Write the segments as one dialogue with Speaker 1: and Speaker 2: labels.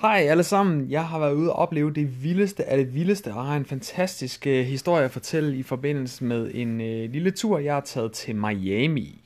Speaker 1: Hej alle sammen, jeg har været ude og opleve det vildeste af det vildeste, og har en fantastisk øh, historie at fortælle i forbindelse med en øh, lille tur, jeg har taget til Miami.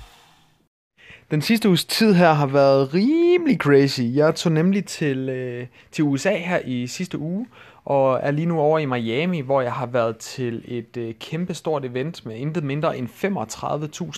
Speaker 1: Den sidste uges tid her har været rimelig crazy. Jeg tog nemlig til, øh, til USA her i sidste uge, og er lige nu over i Miami, hvor jeg har været til et øh, kæmpe stort event med intet mindre end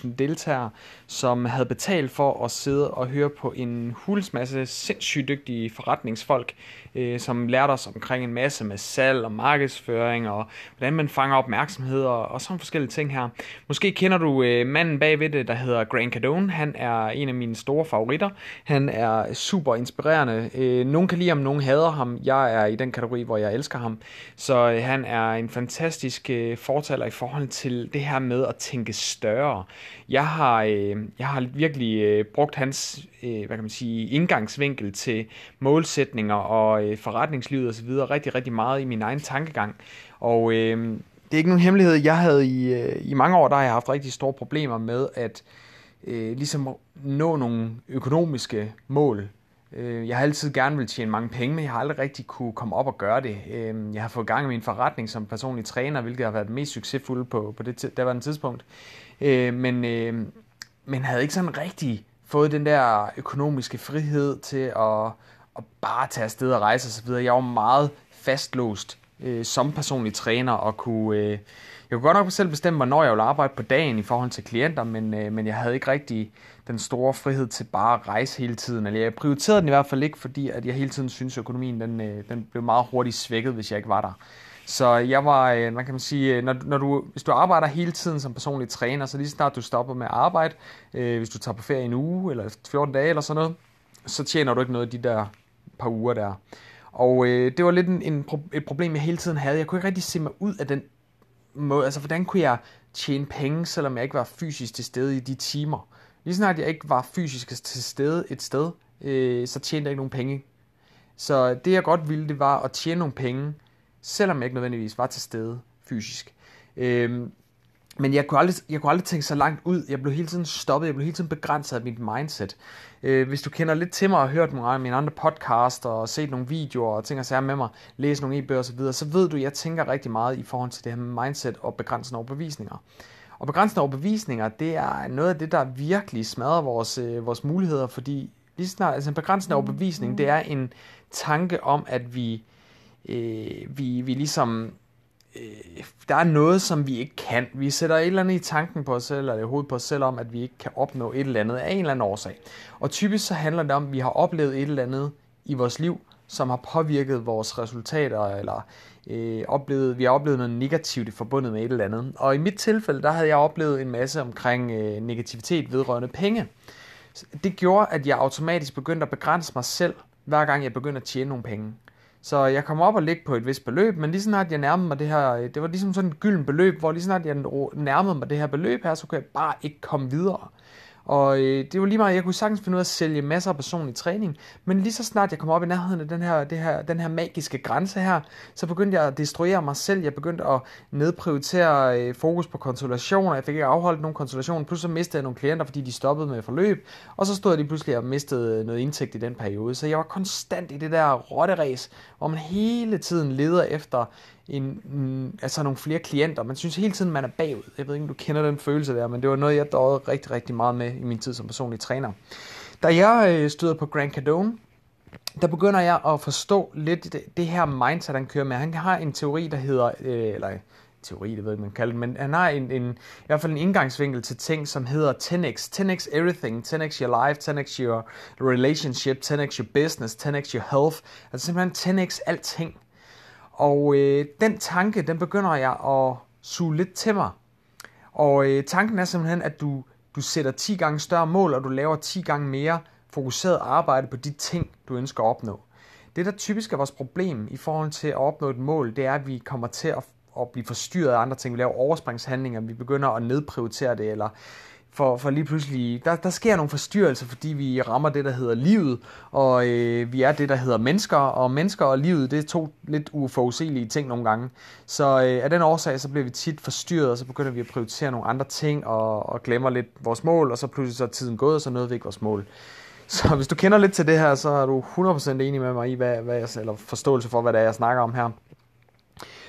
Speaker 1: 35.000 deltagere, som havde betalt for at sidde og høre på en hulsmasse sindssygt dygtige forretningsfolk, øh, som lærte os omkring en masse med salg og markedsføring og hvordan man fanger opmærksomhed og, og sådan forskellige ting her. Måske kender du øh, manden bagved det, der hedder Grant Cardone. Han er en af mine store favoritter. Han er super inspirerende. Øh, nogen kan lide ham, nogen hader ham. Jeg er i den kategori, hvor jeg elsker ham. Så øh, han er en fantastisk øh, fortaler i forhold til det her med at tænke større. Jeg har, øh, jeg har virkelig øh, brugt hans øh, hvad kan man sige, indgangsvinkel til målsætninger og øh, forretningslivet osv. rigtig, rigtig meget i min egen tankegang. Og øh, det er ikke nogen hemmelighed. Jeg havde i, øh, i mange år, der har jeg haft rigtig store problemer med at øh, ligesom nå nogle økonomiske mål. Øh, jeg har altid gerne vil tjene mange penge, men jeg har aldrig rigtig kunne komme op og gøre det. Øh, jeg har fået gang i min forretning som personlig træner, hvilket har været det mest succesfulde på, på det der var en tidspunkt. Øh, men, øh, men havde ikke sådan rigtig fået den der økonomiske frihed til at, at bare tage afsted og rejse osv. Jeg var meget fastlåst øh, som personlig træner og kunne... Øh, jeg kunne godt nok selv bestemme, hvornår jeg ville arbejde på dagen i forhold til klienter, men, øh, men jeg havde ikke rigtig den store frihed til bare at rejse hele tiden. Eller jeg prioriterede den i hvert fald ikke, fordi at jeg hele tiden synes, at økonomien den, øh, den blev meget hurtigt svækket, hvis jeg ikke var der. Så jeg var, øh, man kan man sige, øh, når, når du, hvis du arbejder hele tiden som personlig træner, så lige snart du stopper med at arbejde, øh, hvis du tager på ferie en uge eller 14 dage eller sådan noget, så tjener du ikke noget af de der par uger der. Og øh, det var lidt en, en, et problem, jeg hele tiden havde. Jeg kunne ikke rigtig se mig ud af den måde. Altså, hvordan kunne jeg tjene penge, selvom jeg ikke var fysisk til stede i de timer? Lige snart jeg ikke var fysisk til stede et sted, øh, så tjente jeg ikke nogen penge. Så det jeg godt ville, det var at tjene nogle penge, selvom jeg ikke nødvendigvis var til stede fysisk. Øh, men jeg kunne, aldrig, jeg kunne aldrig tænke så langt ud. Jeg blev hele tiden stoppet. Jeg blev hele tiden begrænset af mit mindset. Øh, hvis du kender lidt til mig og har hørt nogle af mine andre podcasts og set nogle videoer og ting og sager med mig, læst nogle e-bøger osv., så ved du, at jeg tænker rigtig meget i forhold til det her med mindset og begrænsende overbevisninger. Og begrænsende overbevisninger, det er noget af det, der virkelig smadrer vores, øh, vores muligheder, fordi lige snart, altså en begrænsende overbevisning, det er en tanke om, at vi øh, vi, vi ligesom øh, der er noget, som vi ikke kan. Vi sætter et eller andet i tanken på os selv, eller i hovedet på os selv, om at vi ikke kan opnå et eller andet af en eller anden årsag. Og typisk så handler det om, at vi har oplevet et eller andet i vores liv, som har påvirket vores resultater, eller øh, oplevet, vi har oplevet noget negativt forbundet med et eller andet. Og i mit tilfælde, der havde jeg oplevet en masse omkring øh, negativitet vedrørende penge. Det gjorde, at jeg automatisk begyndte at begrænse mig selv, hver gang jeg begyndte at tjene nogle penge. Så jeg kom op og ligge på et vist beløb, men lige snart jeg nærmede mig det her, øh, det var ligesom sådan et gylden beløb, hvor lige snart jeg nærmede mig det her beløb her, så kunne jeg bare ikke komme videre. Og øh, det var lige meget, jeg kunne sagtens finde ud af at sælge masser af personlig træning, men lige så snart jeg kom op i nærheden af den her, det her, den her magiske grænse her, så begyndte jeg at destruere mig selv, jeg begyndte at nedprioritere øh, fokus på konsultationer, jeg fik ikke afholdt nogen konsultationer, pludselig mistede jeg nogle klienter, fordi de stoppede med forløb, og så stod jeg lige pludselig og mistede øh, noget indtægt i den periode, så jeg var konstant i det der rotteræs, hvor man hele tiden leder efter en, en, altså nogle flere klienter. Man synes hele tiden, man er bagud. Jeg ved ikke, om du kender den følelse der, men det var noget, jeg døde rigtig, rigtig meget med i min tid som personlig træner. Da jeg øh, støder på Grant Cardone, der begynder jeg at forstå lidt det, det her mindset, han kører med. Han har en teori, der hedder, øh, eller teori, det ved jeg ikke, man kalder det, men han har en, en, i hvert fald en indgangsvinkel til ting, som hedder 10x. 10x everything, 10x your life, 10x your relationship, 10x your business, 10x your health. Altså simpelthen 10x alting. Og øh, den tanke, den begynder jeg at suge lidt til mig. Og øh, tanken er simpelthen, at du, du sætter 10 gange større mål, og du laver 10 gange mere fokuseret arbejde på de ting, du ønsker at opnå. Det, der typisk er vores problem i forhold til at opnå et mål, det er, at vi kommer til at, at blive forstyrret af andre ting. Vi laver overspringshandlinger, vi begynder at nedprioritere det, eller for, for lige pludselig, der, der sker nogle forstyrrelser, fordi vi rammer det, der hedder livet, og øh, vi er det, der hedder mennesker, og mennesker og livet, det er to lidt uforudsigelige ting nogle gange. Så øh, af den årsag, så bliver vi tit forstyrret, og så begynder vi at prioritere nogle andre ting, og, og glemmer lidt vores mål, og så pludselig så er tiden gået, og så nåede vi ikke vores mål. Så hvis du kender lidt til det her, så er du 100% enig med mig i, hvad, hvad jeg, eller forståelse for, hvad det er, jeg snakker om her.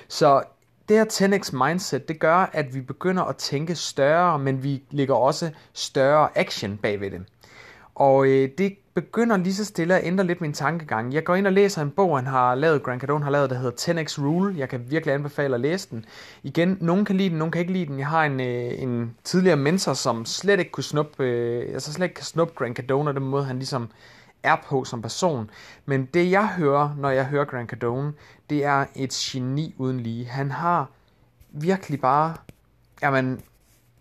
Speaker 1: Så det her 10x mindset, det gør, at vi begynder at tænke større, men vi lægger også større action bagved det. Og øh, det begynder lige så stille at ændre lidt min tankegang. Jeg går ind og læser en bog, han har lavet, Grant Cardone har lavet, der hedder 10x Rule. Jeg kan virkelig anbefale at læse den. Igen, nogen kan lide den, nogen kan ikke lide den. Jeg har en, øh, en tidligere mentor, som slet ikke kunne snuppe, øh, altså slet ikke kan snuppe Grant Cardone, og den måde han ligesom er på som person. Men det jeg hører, når jeg hører Grant Cardone, det er et geni uden lige. Han har virkelig bare, jamen,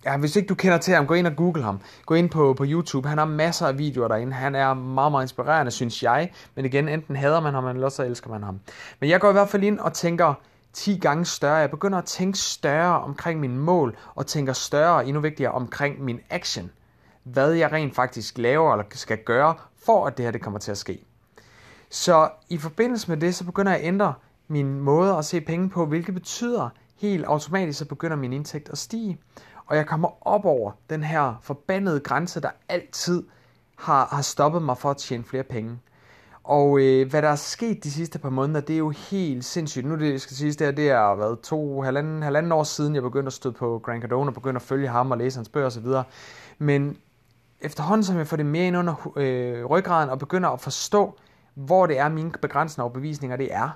Speaker 1: ja, hvis ikke du kender til ham, gå ind og google ham. Gå ind på, på YouTube. Han har masser af videoer derinde. Han er meget, meget inspirerende, synes jeg. Men igen, enten hader man ham, eller så elsker man ham. Men jeg går i hvert fald ind og tænker 10 gange større. Jeg begynder at tænke større omkring mine mål, og tænker større, endnu vigtigere, omkring min action. Hvad jeg rent faktisk laver, eller skal gøre, for at det her det kommer til at ske. Så i forbindelse med det, så begynder jeg at ændre min måde at se penge på, hvilket betyder helt automatisk, så begynder min indtægt at stige. Og jeg kommer op over den her forbandede grænse, der altid har, har stoppet mig for at tjene flere penge. Og øh, hvad der er sket de sidste par måneder, det er jo helt sindssygt. Nu det, jeg skal sige, det, her, det er været to, halvanden, halvanden år siden, jeg begyndte at støde på Grant Cardone og begyndte at følge ham og læse hans bøger osv. Men efterhånden som jeg får det mere ind under øh, ryggraden og begynder at forstå, hvor det er mine begrænsende overbevisninger det er,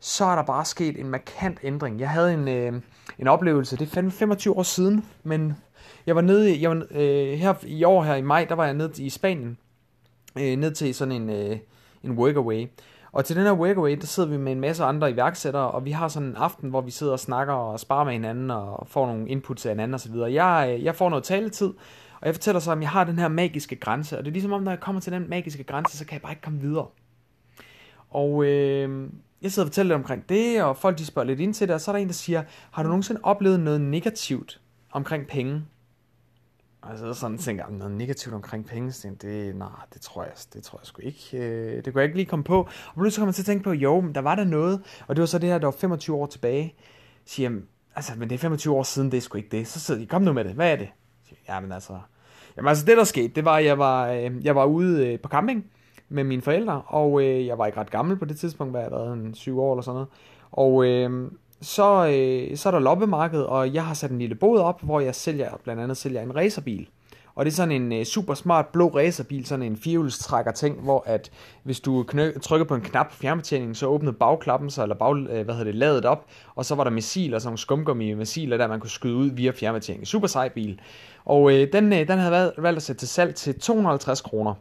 Speaker 1: så er der bare sket en markant ændring. Jeg havde en, øh, en oplevelse, det er 25 år siden, men jeg var nede, jeg var, øh, her i år her i maj, der var jeg nede i Spanien, øh, ned til sådan en, øh, en workaway. Og til den her workaway, der sidder vi med en masse andre iværksættere, og vi har sådan en aften, hvor vi sidder og snakker og sparer med hinanden, og får nogle inputs af hinanden osv. Jeg, øh, jeg får noget taletid, og jeg fortæller så, at jeg har den her magiske grænse, og det er ligesom om, når jeg kommer til den magiske grænse, så kan jeg bare ikke komme videre. Og øh, jeg sidder og fortæller lidt omkring det, og folk de spørger lidt ind til det, og så er der en, der siger, har du nogensinde oplevet noget negativt omkring penge? Og så sådan tænker jeg, noget negativt omkring penge, så det, nej, det tror jeg, det tror jeg sgu ikke. Øh, det kunne jeg ikke lige komme på. Og pludselig kommer man til at tænke på, jo, men der var der noget, og det var så det her, der var 25 år tilbage. Så siger jeg, altså, men det er 25 år siden, det er sgu ikke det. Så sidder de, kom nu med det, hvad er det? Ja, men altså, jamen altså det der skete, det var, at jeg var, øh, jeg var ude øh, på camping med mine forældre, og øh, jeg var ikke ret gammel på det tidspunkt, hvad jeg været en syv år eller sådan noget. Og øh, så, øh, så er der loppemarked, og jeg har sat en lille bod op, hvor jeg sælger, blandt andet sælger en racerbil. Og det er sådan en øh, super smart blå racerbil, sådan en firehjulstrækker ting, hvor at hvis du knø- trykker på en knap på fjernbetjeningen, så åbnede bagklappen sig, eller bag, øh, hvad hedder det, ladet op, og så var der missiler, sådan nogle skumgummi missiler, der man kunne skyde ud via fjernbetjeningen. Super sej bil. Og øh, den, øh, den havde valgt, valgt at sætte til salg til 250 kroner.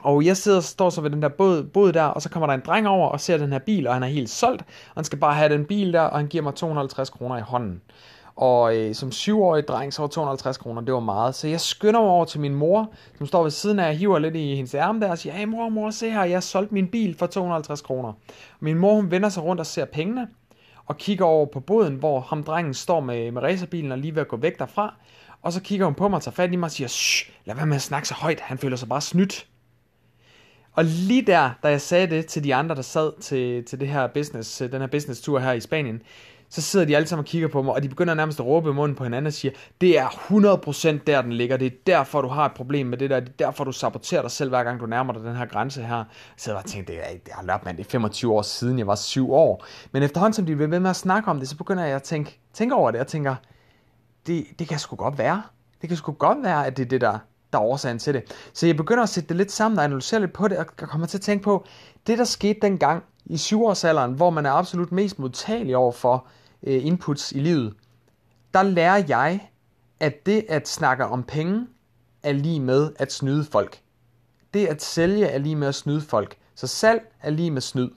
Speaker 1: Og jeg sidder står så ved den der båd, båd der, og så kommer der en dreng over og ser den her bil, og han er helt solgt. Og han skal bare have den bil der, og han giver mig 250 kroner i hånden. Og øh, som syvårig dreng, så var 250 kroner, det var meget. Så jeg skynder mig over til min mor, som står ved siden af, og hiver lidt i hendes ærme der, og siger, hey mor, mor, se her, jeg har solgt min bil for 250 kroner. Min mor, hun vender sig rundt og ser pengene, og kigger over på båden, hvor ham drengen står med, med racerbilen og lige ved at gå væk derfra. Og så kigger hun på mig, tager fat i mig og siger, Shh, lad være med at snakke så højt, han føler sig bare snydt. Og lige der, da jeg sagde det til de andre, der sad til, til det her business, øh, den her business tur her i Spanien, så sidder de alle sammen og kigger på mig, og de begynder nærmest at råbe i munden på hinanden og siger, det er 100% der, den ligger. Det er derfor, du har et problem med det der. Det er derfor, du saboterer dig selv, hver gang du nærmer dig den her grænse her. Så jeg bare tænkte, det er, det er løbet, mand, Det er 25 år siden, jeg var 7 år. Men efterhånden, som de bliver ved med at snakke om det, så begynder jeg at tænke, tænke over det, og tænker, det, det kan sgu godt være. Det kan sgu godt være, at det er det, der, der er årsagen til det. Så jeg begynder at sætte det lidt sammen og analysere lidt på det, og kommer til at tænke på, det der skete dengang i syvårsalderen, hvor man er absolut mest modtagelig over for øh, inputs i livet, der lærer jeg, at det at snakke om penge er lige med at snyde folk. Det at sælge er lige med at snyde folk. Så salg er lige med snyd.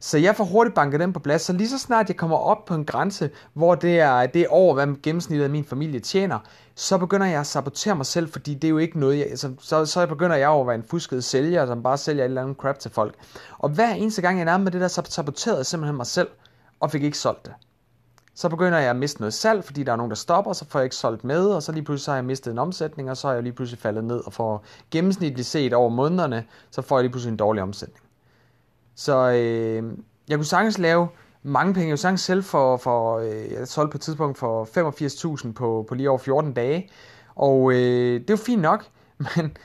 Speaker 1: Så jeg får hurtigt banket den på plads, så lige så snart jeg kommer op på en grænse, hvor det er, det er over, hvad gennemsnittet af min familie tjener, så begynder jeg at sabotere mig selv, fordi det er jo ikke noget, jeg, så, så, så begynder jeg over at være en fusket sælger, som bare sælger et eller andet crap til folk. Og hver eneste gang jeg nærmede med det der, så saboterede jeg simpelthen mig selv, og fik ikke solgt det så begynder jeg at miste noget salg, fordi der er nogen, der stopper, så får jeg ikke solgt med, og så lige pludselig så har jeg mistet en omsætning, og så er jeg lige pludselig faldet ned, og får gennemsnitligt set over månederne, så får jeg lige pludselig en dårlig omsætning. Så øh, jeg kunne sagtens lave mange penge. Jeg kunne sagtens selv for, for øh, jeg solgte på et tidspunkt for 85.000 på, på lige over 14 dage, og øh, det er jo fint nok, men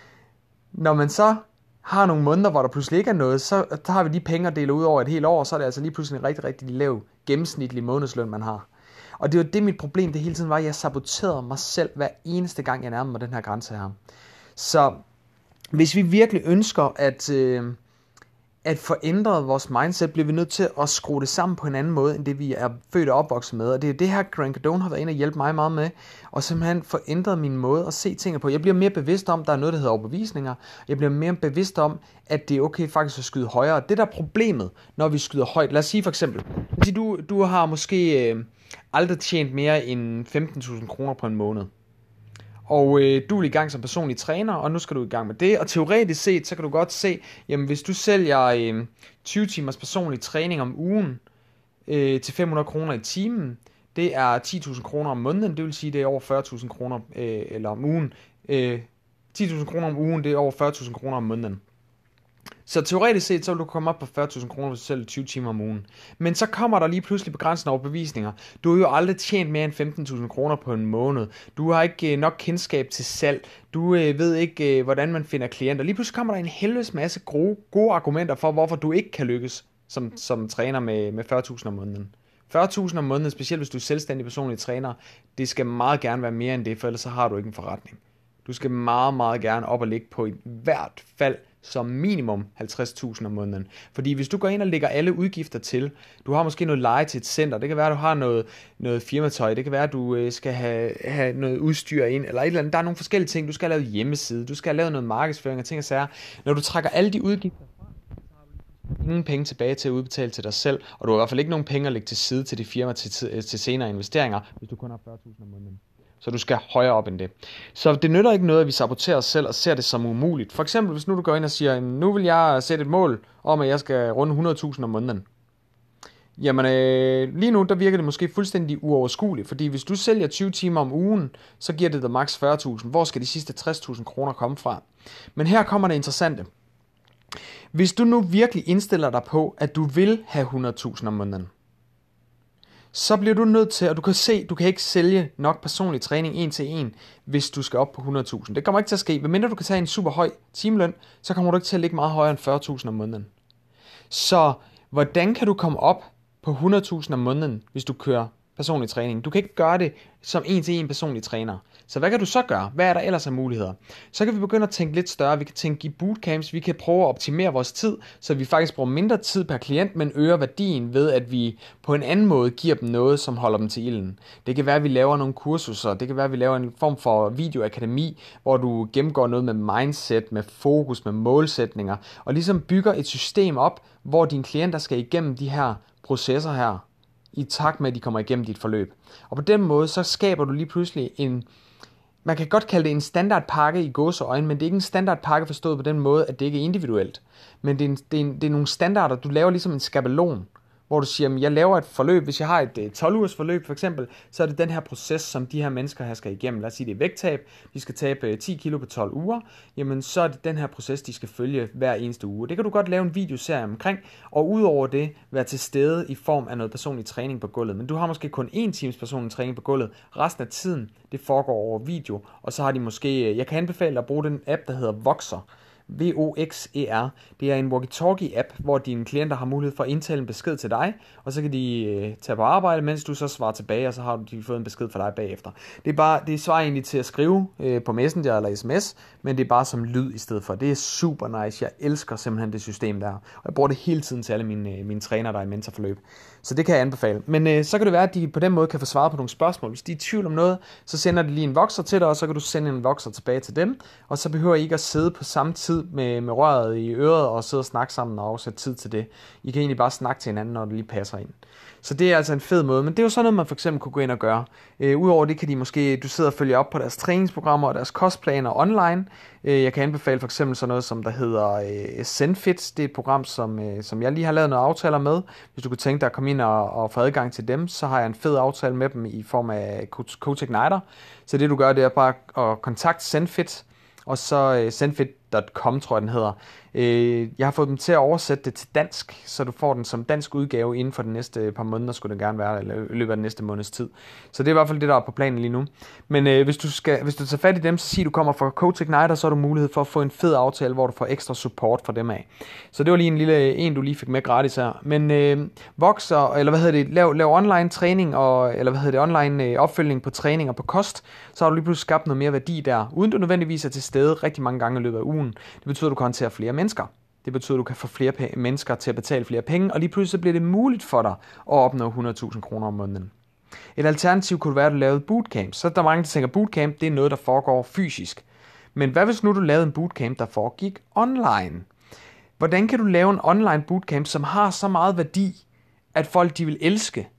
Speaker 1: når man så har nogle måneder, hvor der pludselig ikke er noget, så har vi de penge at dele ud over et helt år, så er det altså lige pludselig en rigtig, rigtig lav gennemsnitlig månedsløn, man har. Og det var det, mit problem det hele tiden var, at jeg saboterede mig selv hver eneste gang, jeg nærmede mig den her grænse her. Så hvis vi virkelig ønsker at, øh, at få ændret vores mindset, bliver vi nødt til at skrue det sammen på en anden måde, end det vi er født og opvokset med. Og det er det her, Grant Cardone har været inde og hjælpe mig meget med, og simpelthen få ændret min måde at se tingene på. Jeg bliver mere bevidst om, at der er noget, der hedder overbevisninger. Jeg bliver mere bevidst om, at det er okay faktisk at skyde højere. Det der er problemet, når vi skyder højt. Lad os sige for eksempel, du, du har måske øh, aldrig tjent mere end 15.000 kroner på en måned og øh, du er i gang som personlig træner, og nu skal du i gang med det. Og teoretisk set, så kan du godt se, jamen hvis du sælger øh, 20 timers personlig træning om ugen øh, til 500 kroner i timen, det er 10.000 kroner om måneden, det vil sige, det er over 40.000 kroner øh, eller om ugen. Øh, 10.000 kroner om ugen, det er over 40.000 kroner om måneden. Så teoretisk set, så vil du komme op på 40.000 kroner, hvis du sælger 20 timer om ugen. Men så kommer der lige pludselig begrænsende overbevisninger. Du har jo aldrig tjent mere end 15.000 kroner på en måned. Du har ikke øh, nok kendskab til salg. Du øh, ved ikke, øh, hvordan man finder klienter. Lige pludselig kommer der en helvedes masse gode, gode argumenter for, hvorfor du ikke kan lykkes som, som træner med, med 40.000 om måneden. 40.000 om måneden, specielt hvis du er selvstændig personlig træner, det skal meget gerne være mere end det, for ellers så har du ikke en forretning. Du skal meget, meget gerne op og ligge på i hvert fald som minimum 50.000 om måneden. Fordi hvis du går ind og lægger alle udgifter til, du har måske noget leje til et center, det kan være, at du har noget, noget firmatøj, det kan være, at du øh, skal have, have noget udstyr ind, eller et eller andet. Der er nogle forskellige ting. Du skal have lavet hjemmeside, du skal have lavet noget markedsføring og ting og sager. Når du trækker alle de udgifter ingen penge tilbage til at udbetale til dig selv, og du har i hvert fald ikke nogen penge at lægge til side til de firma til, til, øh, til senere investeringer, hvis du kun har 40.000 om måneden. Så du skal højere op end det. Så det nytter ikke noget, at vi saboterer os selv og ser det som umuligt. For eksempel, hvis nu du går ind og siger, nu vil jeg sætte et mål om, at jeg skal runde 100.000 om måneden. Jamen øh, lige nu, der virker det måske fuldstændig uoverskueligt, fordi hvis du sælger 20 timer om ugen, så giver det dig maks 40.000. Hvor skal de sidste 60.000 kroner komme fra? Men her kommer det interessante. Hvis du nu virkelig indstiller dig på, at du vil have 100.000 om måneden, så bliver du nødt til, og du kan se, du kan ikke sælge nok personlig træning en til en, hvis du skal op på 100.000. Det kommer ikke til at ske. Hvad mindre du kan tage en super høj timeløn, så kommer du ikke til at ligge meget højere end 40.000 om måneden. Så hvordan kan du komme op på 100.000 om måneden, hvis du kører personlig træning? Du kan ikke gøre det som en til en personlig træner. Så hvad kan du så gøre? Hvad er der ellers af muligheder? Så kan vi begynde at tænke lidt større. Vi kan tænke i bootcamps. Vi kan prøve at optimere vores tid, så vi faktisk bruger mindre tid per klient, men øger værdien ved, at vi på en anden måde giver dem noget, som holder dem til ilden. Det kan være, at vi laver nogle kursuser. Det kan være, at vi laver en form for videoakademi, hvor du gennemgår noget med mindset, med fokus, med målsætninger, og ligesom bygger et system op, hvor dine klienter skal igennem de her processer her, i takt med, at de kommer igennem dit forløb. Og på den måde, så skaber du lige pludselig en, man kan godt kalde det en standardpakke i gåseøjne, men det er ikke en standardpakke forstået på den måde, at det ikke er individuelt. Men det er, en, det, er en, det er nogle standarder, du laver ligesom en skabelon hvor du siger, at jeg laver et forløb, hvis jeg har et øh, 12 ugers forløb for eksempel, så er det den her proces, som de her mennesker her skal igennem. Lad os sige, det er vægttab, de skal tabe øh, 10 kilo på 12 uger, jamen så er det den her proces, de skal følge hver eneste uge. Det kan du godt lave en videoserie omkring, og udover det være til stede i form af noget personlig træning på gulvet. Men du har måske kun én times personlig træning på gulvet, resten af tiden, det foregår over video, og så har de måske, øh, jeg kan anbefale at bruge den app, der hedder Voxer, VOXER. Det er en walkie-talkie-app, hvor dine klienter har mulighed for at indtale en besked til dig, og så kan de øh, tage på arbejde, mens du så svarer tilbage, og så har de fået en besked fra dig bagefter. Det er bare det svarer egentlig til at skrive øh, på Messenger eller sms, men det er bare som lyd i stedet for. Det er super nice. Jeg elsker simpelthen det system der. Og jeg bruger det hele tiden til alle mine, øh, mine trænere, der er i mentorforløb. Så det kan jeg anbefale. Men øh, så kan det være, at de på den måde kan få svaret på nogle spørgsmål. Hvis de er i tvivl om noget, så sender de lige en vokser til dig, og så kan du sende en vokser tilbage til dem, og så behøver I ikke at sidde på samme tid tid med, med røret i øret og sidde og snakke sammen og afsætte tid til det. I kan egentlig bare snakke til hinanden, når det lige passer ind. Så det er altså en fed måde, men det er jo sådan noget, man for eksempel kunne gå ind og gøre. Øh, Udover det kan de måske, du sidder og følger op på deres træningsprogrammer og deres kostplaner online. Øh, jeg kan anbefale for eksempel sådan noget, som der hedder øh, Zenfit. Det er et program, som, øh, som jeg lige har lavet nogle aftaler med. Hvis du kunne tænke dig at komme ind og, og få adgang til dem, så har jeg en fed aftale med dem i form af Coach Igniter. Så det du gør, det er bare at kontakte Zenfit, og så øh, zenfit.com, tror jeg den hedder. Øh, jeg har fået dem til at oversætte det til dansk, så du får den som dansk udgave inden for de næste øh, par måneder, skulle det gerne være, eller i løbet af den næste måneds tid. Så det er i hvert fald det, der er på planen lige nu. Men øh, hvis, du skal, hvis du tager fat i dem, så siger du kommer fra Coach Igniter, så har du mulighed for at få en fed aftale, hvor du får ekstra support fra dem af. Så det var lige en lille øh, en, du lige fik med gratis her. Men øh, vokser, eller hvad hedder det, lav, lav online træning, og, eller hvad hedder det, online øh, opfølgning på træning og på kost, så har du lige pludselig skabt noget mere værdi der, uden du nødvendigvis er til stede rigtig mange gange i løbet af ugen. Det betyder, at du kan håndtere flere mennesker. Det betyder, at du kan få flere mennesker til at betale flere penge, og lige pludselig bliver det muligt for dig at opnå 100.000 kroner om måneden. Et alternativ kunne være, at du lavede bootcamp. Så er der mange, der tænker, at bootcamp det er noget, der foregår fysisk. Men hvad hvis nu du lavede en bootcamp, der foregik online? Hvordan kan du lave en online bootcamp, som har så meget værdi, at folk de vil elske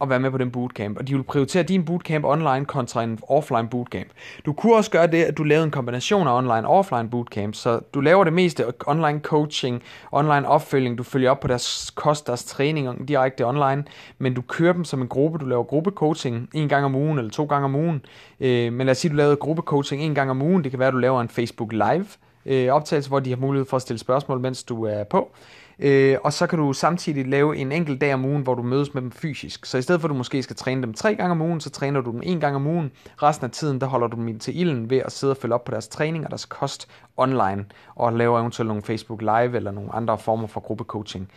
Speaker 1: at være med på den bootcamp, og de vil prioritere din bootcamp online kontra en offline bootcamp. Du kunne også gøre det, at du lavede en kombination af online og offline bootcamp, så du laver det meste online coaching, online opfølging, du følger op på deres kost, deres træning direkte online, men du kører dem som en gruppe, du laver gruppecoaching en gang om ugen eller to gange om ugen, øh, men lad os sige, du lavede gruppecoaching en gang om ugen, det kan være, at du laver en Facebook Live, øh, optagelse, hvor de har mulighed for at stille spørgsmål, mens du er på. Øh, og så kan du samtidig lave en enkelt dag om ugen, hvor du mødes med dem fysisk. Så i stedet for at du måske skal træne dem tre gange om ugen, så træner du dem en gang om ugen. Resten af tiden, der holder du dem til ilden ved at sidde og følge op på deres træning og deres kost online, og lave eventuelt nogle Facebook Live eller nogle andre former for gruppecoaching.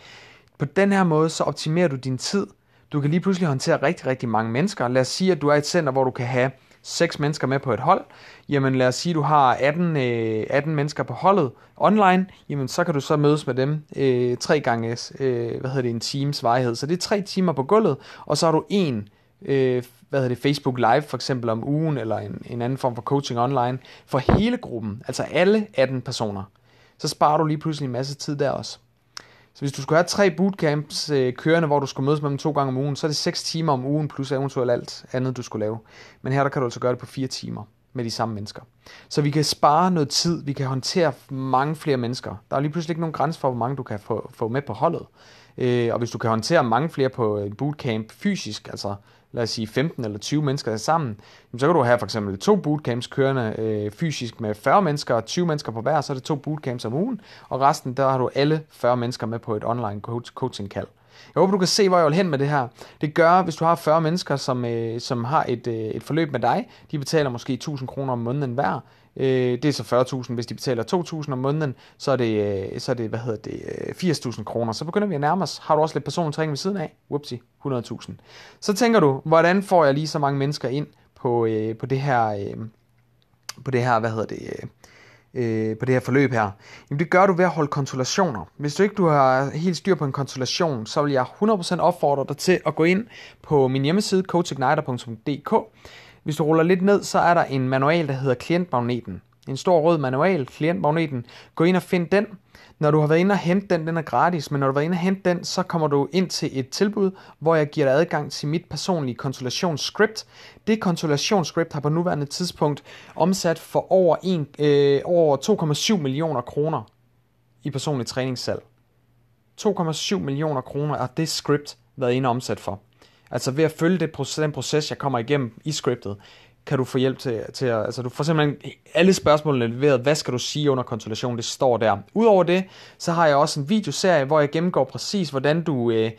Speaker 1: På den her måde, så optimerer du din tid. Du kan lige pludselig håndtere rigtig, rigtig mange mennesker. Lad os sige, at du er et center, hvor du kan have seks mennesker med på et hold, jamen lad os sige, du har 18, øh, 18 mennesker på holdet online, jamen så kan du så mødes med dem øh, tre gange, øh, hvad hedder det, en times varighed. Så det er tre timer på gulvet, og så har du en øh, hvad hedder det, Facebook Live for eksempel om ugen, eller en, en anden form for coaching online, for hele gruppen, altså alle 18 personer. Så sparer du lige pludselig en masse tid der også. Så hvis du skulle have tre bootcamps øh, kørende, hvor du skulle mødes med dem to gange om ugen, så er det 6 timer om ugen, plus eventuelt alt andet, du skulle lave. Men her der kan du altså gøre det på 4 timer med de samme mennesker. Så vi kan spare noget tid, vi kan håndtere mange flere mennesker. Der er lige pludselig ikke nogen grænse for, hvor mange du kan få, få med på holdet. Øh, og hvis du kan håndtere mange flere på en bootcamp fysisk, altså lad os sige 15 eller 20 mennesker sammen, så kan du have for eksempel to bootcamps kørende øh, fysisk med 40 mennesker og 20 mennesker på hver, så er det to bootcamps om ugen, og resten der har du alle 40 mennesker med på et online coaching kald. Jeg håber, du kan se, hvor jeg vil hen med det her. Det gør, hvis du har 40 mennesker, som, øh, som har et, øh, et forløb med dig, de betaler måske 1000 kroner om måneden hver, Øh, det er så 40.000. Hvis de betaler 2.000 om måneden, så er det, øh, så er det hvad hedder det, øh, 80.000 kroner. Så begynder vi at nærme os. Har du også lidt personlig træning ved siden af? Whoopsie, 100.000. Så tænker du, hvordan får jeg lige så mange mennesker ind på, øh, på det her, øh, på det her, hvad hedder det, øh, øh på det her forløb her? Jamen det gør du ved at holde konsultationer. Hvis du ikke du har helt styr på en konsultation, så vil jeg 100% opfordre dig til at gå ind på min hjemmeside coachigniter.dk hvis du ruller lidt ned, så er der en manual, der hedder klientmagneten. En stor rød manual, klientmagneten. Gå ind og find den. Når du har været inde og hente den, den er gratis, men når du har været inde og hente den, så kommer du ind til et tilbud, hvor jeg giver dig adgang til mit personlige konsultationsscript. Det konsultationsscript har på nuværende tidspunkt omsat for over, en, øh, over 2,7 millioner kroner i personlig træningssalg. 2,7 millioner kroner er det script været inde og omsat for. Altså ved at følge det proces, den proces, jeg kommer igennem i scriptet, kan du få hjælp til, til at, altså du får simpelthen alle spørgsmålene leveret, hvad skal du sige under konsultationen, det står der. Udover det, så har jeg også en videoserie, hvor jeg gennemgår præcis, hvordan du, øh,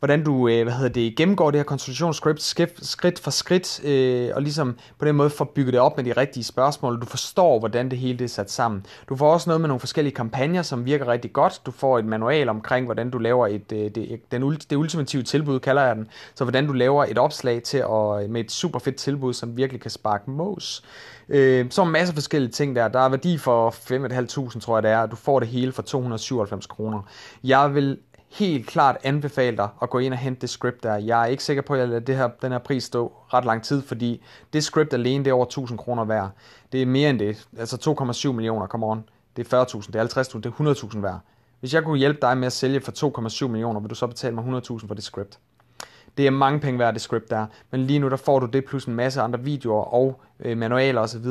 Speaker 1: hvordan du øh, hvad hedder det, gennemgår det her konsultationsscript skridt for skridt, øh, og ligesom på den måde får bygget det op med de rigtige spørgsmål. Du forstår, hvordan det hele det er sat sammen. Du får også noget med nogle forskellige kampagner, som virker rigtig godt. Du får et manual omkring, hvordan du laver et, øh, det, den, det ultimative tilbud, kalder jeg den. Så hvordan du laver et opslag til at, øh, med et super fedt tilbud, som virkelig kan sparke mås. Øh, så er en masse forskellige ting der. Der er værdi for 5.500, tror jeg det er. Du får det hele for 297 kroner. Jeg vil helt klart anbefale dig at gå ind og hente det script der. Jeg er ikke sikker på, at jeg lader det her, den her pris stå ret lang tid, fordi det script alene, det er over 1000 kroner værd. Det er mere end det. Altså 2,7 millioner, come on. det er 40.000, det er 50.000, det er 100.000 værd. Hvis jeg kunne hjælpe dig med at sælge for 2,7 millioner, vil du så betale mig 100.000 for det script. Det er mange penge værd, det script der. Men lige nu, der får du det plus en masse andre videoer og øh, manualer osv.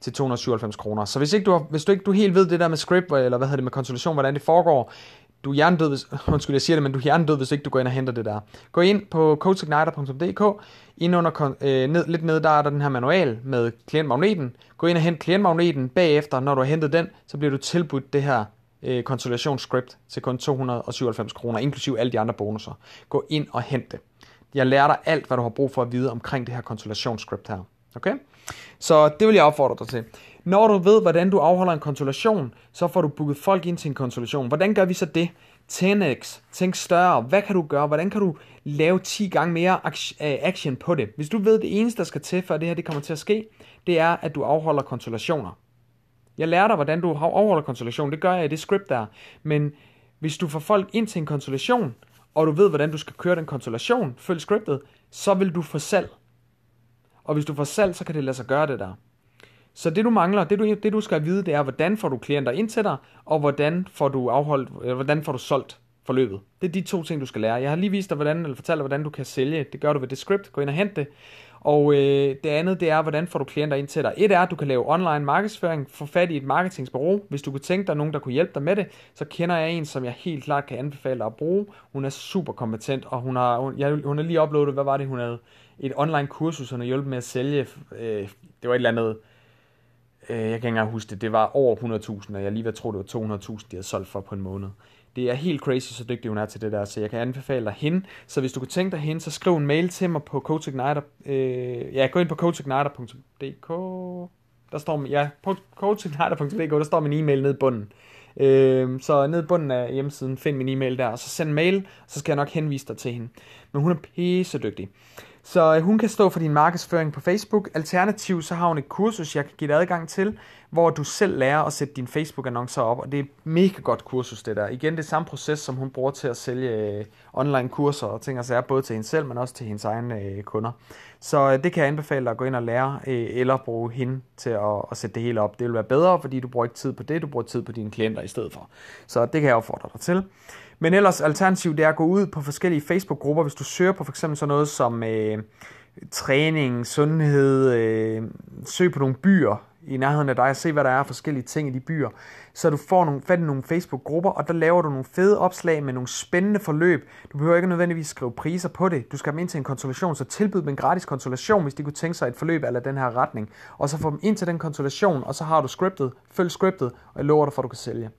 Speaker 1: til 297 kroner. Så hvis, ikke du, har, hvis du ikke du helt ved det der med script, eller hvad hedder det med konsultation, hvordan det foregår, du er hjernedød, hvis, undskyld, jeg siger det, men du er hjernedød, hvis ikke du går ind og henter det der. Gå ind på coachigniter.dk, ind under, øh, ned, lidt nede, der er der den her manual med klientmagneten. Gå ind og hent klientmagneten bagefter, når du har hentet den, så bliver du tilbudt det her øh, konsultationsscript til kun 297 kroner, inklusive alle de andre bonusser. Gå ind og hent det. Jeg lærer dig alt, hvad du har brug for at vide omkring det her konsultationsscript her. Okay? Så det vil jeg opfordre dig til. Når du ved, hvordan du afholder en konsultation, så får du booket folk ind til en konsultation. Hvordan gør vi så det? 10x, tænk større, hvad kan du gøre, hvordan kan du lave 10 gange mere øh, action på det. Hvis du ved, det eneste, der skal til, for det her det kommer til at ske, det er, at du afholder konsultationer. Jeg lærer dig, hvordan du afholder konsultation, det gør jeg i det script der. Men hvis du får folk ind til en konsultation, og du ved, hvordan du skal køre den konsultation, følg scriptet, så vil du få salg. Og hvis du får salg, så kan det lade sig gøre det der. Så det du mangler, det du, det du skal vide, det er, hvordan får du klienter ind til dig, og hvordan får du afholdt, hvordan får du solgt forløbet. Det er de to ting, du skal lære. Jeg har lige vist dig, hvordan, eller fortalt dig, hvordan du kan sælge. Det gør du ved det script. Gå ind og hent det. Og øh, det andet, det er, hvordan får du klienter ind til dig. Et er, at du kan lave online markedsføring, få fat i et marketingsbureau. Hvis du kunne tænke dig nogen, der kunne hjælpe dig med det, så kender jeg en, som jeg helt klart kan anbefale dig at bruge. Hun er super kompetent, og hun har, hun, jeg, hun har lige uploadet, hvad var det, hun havde? Et online kursus, hun har hjulpet med at sælge. Øh, det var et eller andet, Øh, jeg kan ikke engang huske det, det var over 100.000, og jeg lige ved at tro, det var 200.000, de havde solgt for på en måned. Det er helt crazy, så dygtig hun er til det der, så jeg kan anbefale dig hende. Så hvis du kunne tænke dig hende, så skriv en mail til mig på CoachIgniter. Øh, ja, gå ind på coachigniter.dk. Der står, ja, på coachigniter.dk, der står min e-mail nede i bunden. Øh, så nede i bunden af hjemmesiden, find min e-mail der, og så send mail, så skal jeg nok henvise dig til hende. Men hun er pisse dygtig. Så øh, hun kan stå for din markedsføring på Facebook. Alternativt så har hun et kursus, jeg kan give dig adgang til, hvor du selv lærer at sætte dine Facebook-annoncer op, og det er et mega godt kursus det der. Igen det samme proces, som hun bruger til at sælge øh, online kurser og ting og sager, både til hende selv, men også til hendes egne øh, kunder. Så det kan jeg anbefale dig at gå ind og lære, eller bruge hende til at, at sætte det hele op. Det vil være bedre, fordi du bruger ikke tid på det, du bruger tid på dine klienter i stedet for. Så det kan jeg opfordre dig til. Men ellers alternativ, det er at gå ud på forskellige Facebook-grupper, hvis du søger på for eksempel sådan noget som øh, træning, sundhed, øh, søg på nogle byer i nærheden af dig og se, hvad der er forskellige ting i de byer. Så du får nogle, fat i nogle Facebook-grupper, og der laver du nogle fede opslag med nogle spændende forløb. Du behøver ikke nødvendigvis skrive priser på det. Du skal have dem ind til en konsultation, så tilbyd dem en gratis konsultation, hvis de kunne tænke sig et forløb eller den her retning. Og så få dem ind til den konsultation, og så har du scriptet, følg scriptet, og jeg lover dig for, at du kan sælge.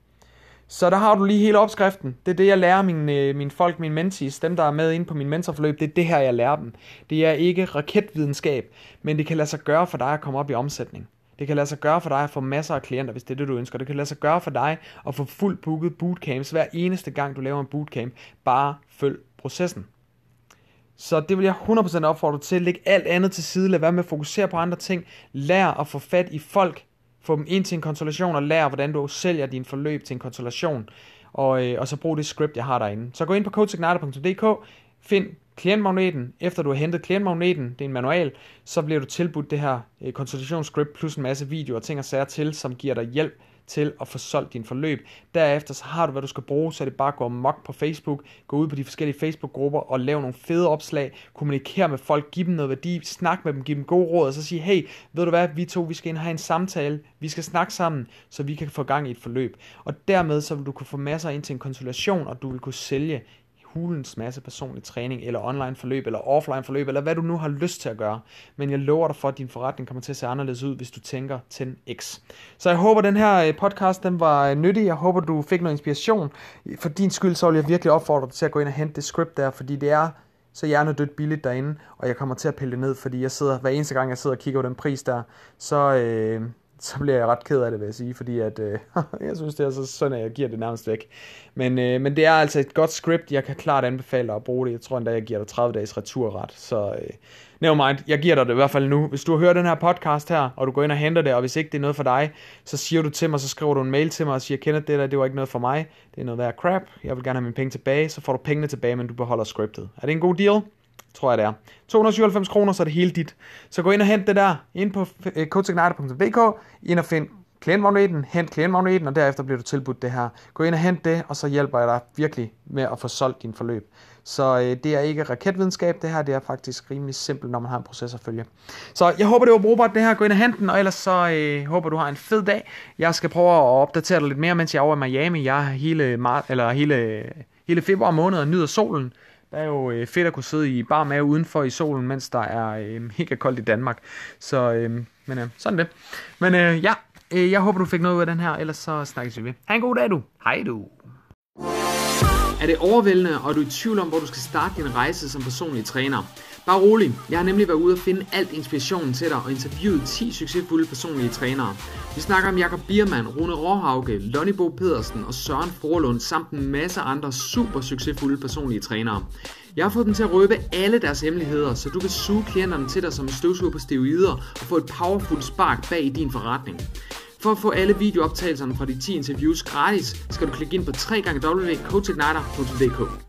Speaker 1: Så der har du lige hele opskriften. Det er det, jeg lærer mine, øh, mine folk, mine mentees, dem der er med inde på min mentorforløb, det er det her, jeg lærer dem. Det er ikke raketvidenskab, men det kan lade sig gøre for dig at komme op i omsætning. Det kan lade sig gøre for dig at få masser af klienter, hvis det er det, du ønsker. Det kan lade sig gøre for dig at få fuldt booket bootcamps hver eneste gang, du laver en bootcamp. Bare følg processen. Så det vil jeg 100% opfordre til. Læg alt andet til side. Lad være med at fokusere på andre ting. Lær at få fat i folk, få dem ind til en konsolation og lær, hvordan du sælger din forløb til en konsolation. Og, øh, og så brug det script, jeg har derinde. Så gå ind på coachigniter.dk, find klientmagneten. Efter du har hentet klientmagneten, det er en manual, så bliver du tilbudt det her øh, konsultationsscript plus en masse videoer og ting og sager til, som giver dig hjælp til at få solgt din forløb. Derefter så har du, hvad du skal bruge, så er det bare at gå mok på Facebook, gå ud på de forskellige Facebook-grupper og lave nogle fede opslag, kommunikere med folk, give dem noget værdi, snak med dem, give dem gode råd, og så sige, hey, ved du hvad, vi to, vi skal ind og have en samtale, vi skal snakke sammen, så vi kan få gang i et forløb. Og dermed så vil du kunne få masser ind til en konsultation, og du vil kunne sælge hulens masse personlig træning, eller online forløb, eller offline forløb, eller hvad du nu har lyst til at gøre. Men jeg lover dig for, at din forretning kommer til at se anderledes ud, hvis du tænker 10x. Så jeg håber, den her øh, podcast den var øh, nyttig. Jeg håber, du fik noget inspiration. For din skyld, så vil jeg virkelig opfordre dig til at gå ind og hente det script der, fordi det er så hjernedødt billigt derinde, og jeg kommer til at pille det ned, fordi jeg sidder, hver eneste gang jeg sidder og kigger på den pris der, så, øh, så bliver jeg ret ked af det, vil jeg sige, fordi at, øh, jeg synes, det er så sådan, at jeg giver det nærmest væk. Men, øh, men det er altså et godt script, jeg kan klart anbefale dig at bruge det. Jeg tror endda, jeg giver dig 30 dages returret, så øh, never mind, jeg giver dig det i hvert fald nu. Hvis du har hørt den her podcast her, og du går ind og henter det, og hvis ikke det er noget for dig, så siger du til mig, så skriver du en mail til mig og siger, kender det der, det var ikke noget for mig, det er noget værd crap, jeg vil gerne have mine penge tilbage, så får du pengene tilbage, men du beholder scriptet. Er det en god deal? Tror jeg det er. 297 kroner, så er det hele dit. Så gå ind og hent det der, ind på øh, coachigniter.dk, ind og find klientmagneten, hent klientmagneten, og derefter bliver du tilbudt det her. Gå ind og hent det, og så hjælper jeg dig virkelig med at få solgt din forløb. Så øh, det er ikke raketvidenskab, det her, det er faktisk rimelig simpelt, når man har en proces at følge. Så jeg håber, det var brugbart det her. Gå ind og hente den, og ellers så øh, håber du har en fed dag. Jeg skal prøve at opdatere dig lidt mere, mens jeg er over i Miami. Jeg er hele, mar- eller hele, hele februar måned og nyder solen. Det er jo øh, fedt at kunne sidde i bar mave udenfor i solen, mens der er øh, mega koldt i Danmark. Så, øh, men øh, sådan det. Men øh, ja, øh, jeg håber, du fik noget ud af den her, ellers så snakkes vi ved. Ha' en god dag, du. Hej du. Er det overvældende, og er du i tvivl om, hvor du skal starte din rejse som personlig træner? Bare rolig, jeg har nemlig været ude og finde alt inspirationen til dig og interviewet 10 succesfulde personlige trænere. Vi snakker om Jakob Biermann, Rune Råhauke, Lonnie Bo Pedersen og Søren Forlund samt en masse andre super succesfulde personlige trænere. Jeg har fået dem til at røbe alle deres hemmeligheder, så du kan suge klienterne til dig som en støvsuger på steroider og få et powerful spark bag i din forretning. For at få alle videooptagelserne fra de 10 interviews gratis, skal du klikke ind på www.coachigniter.dk.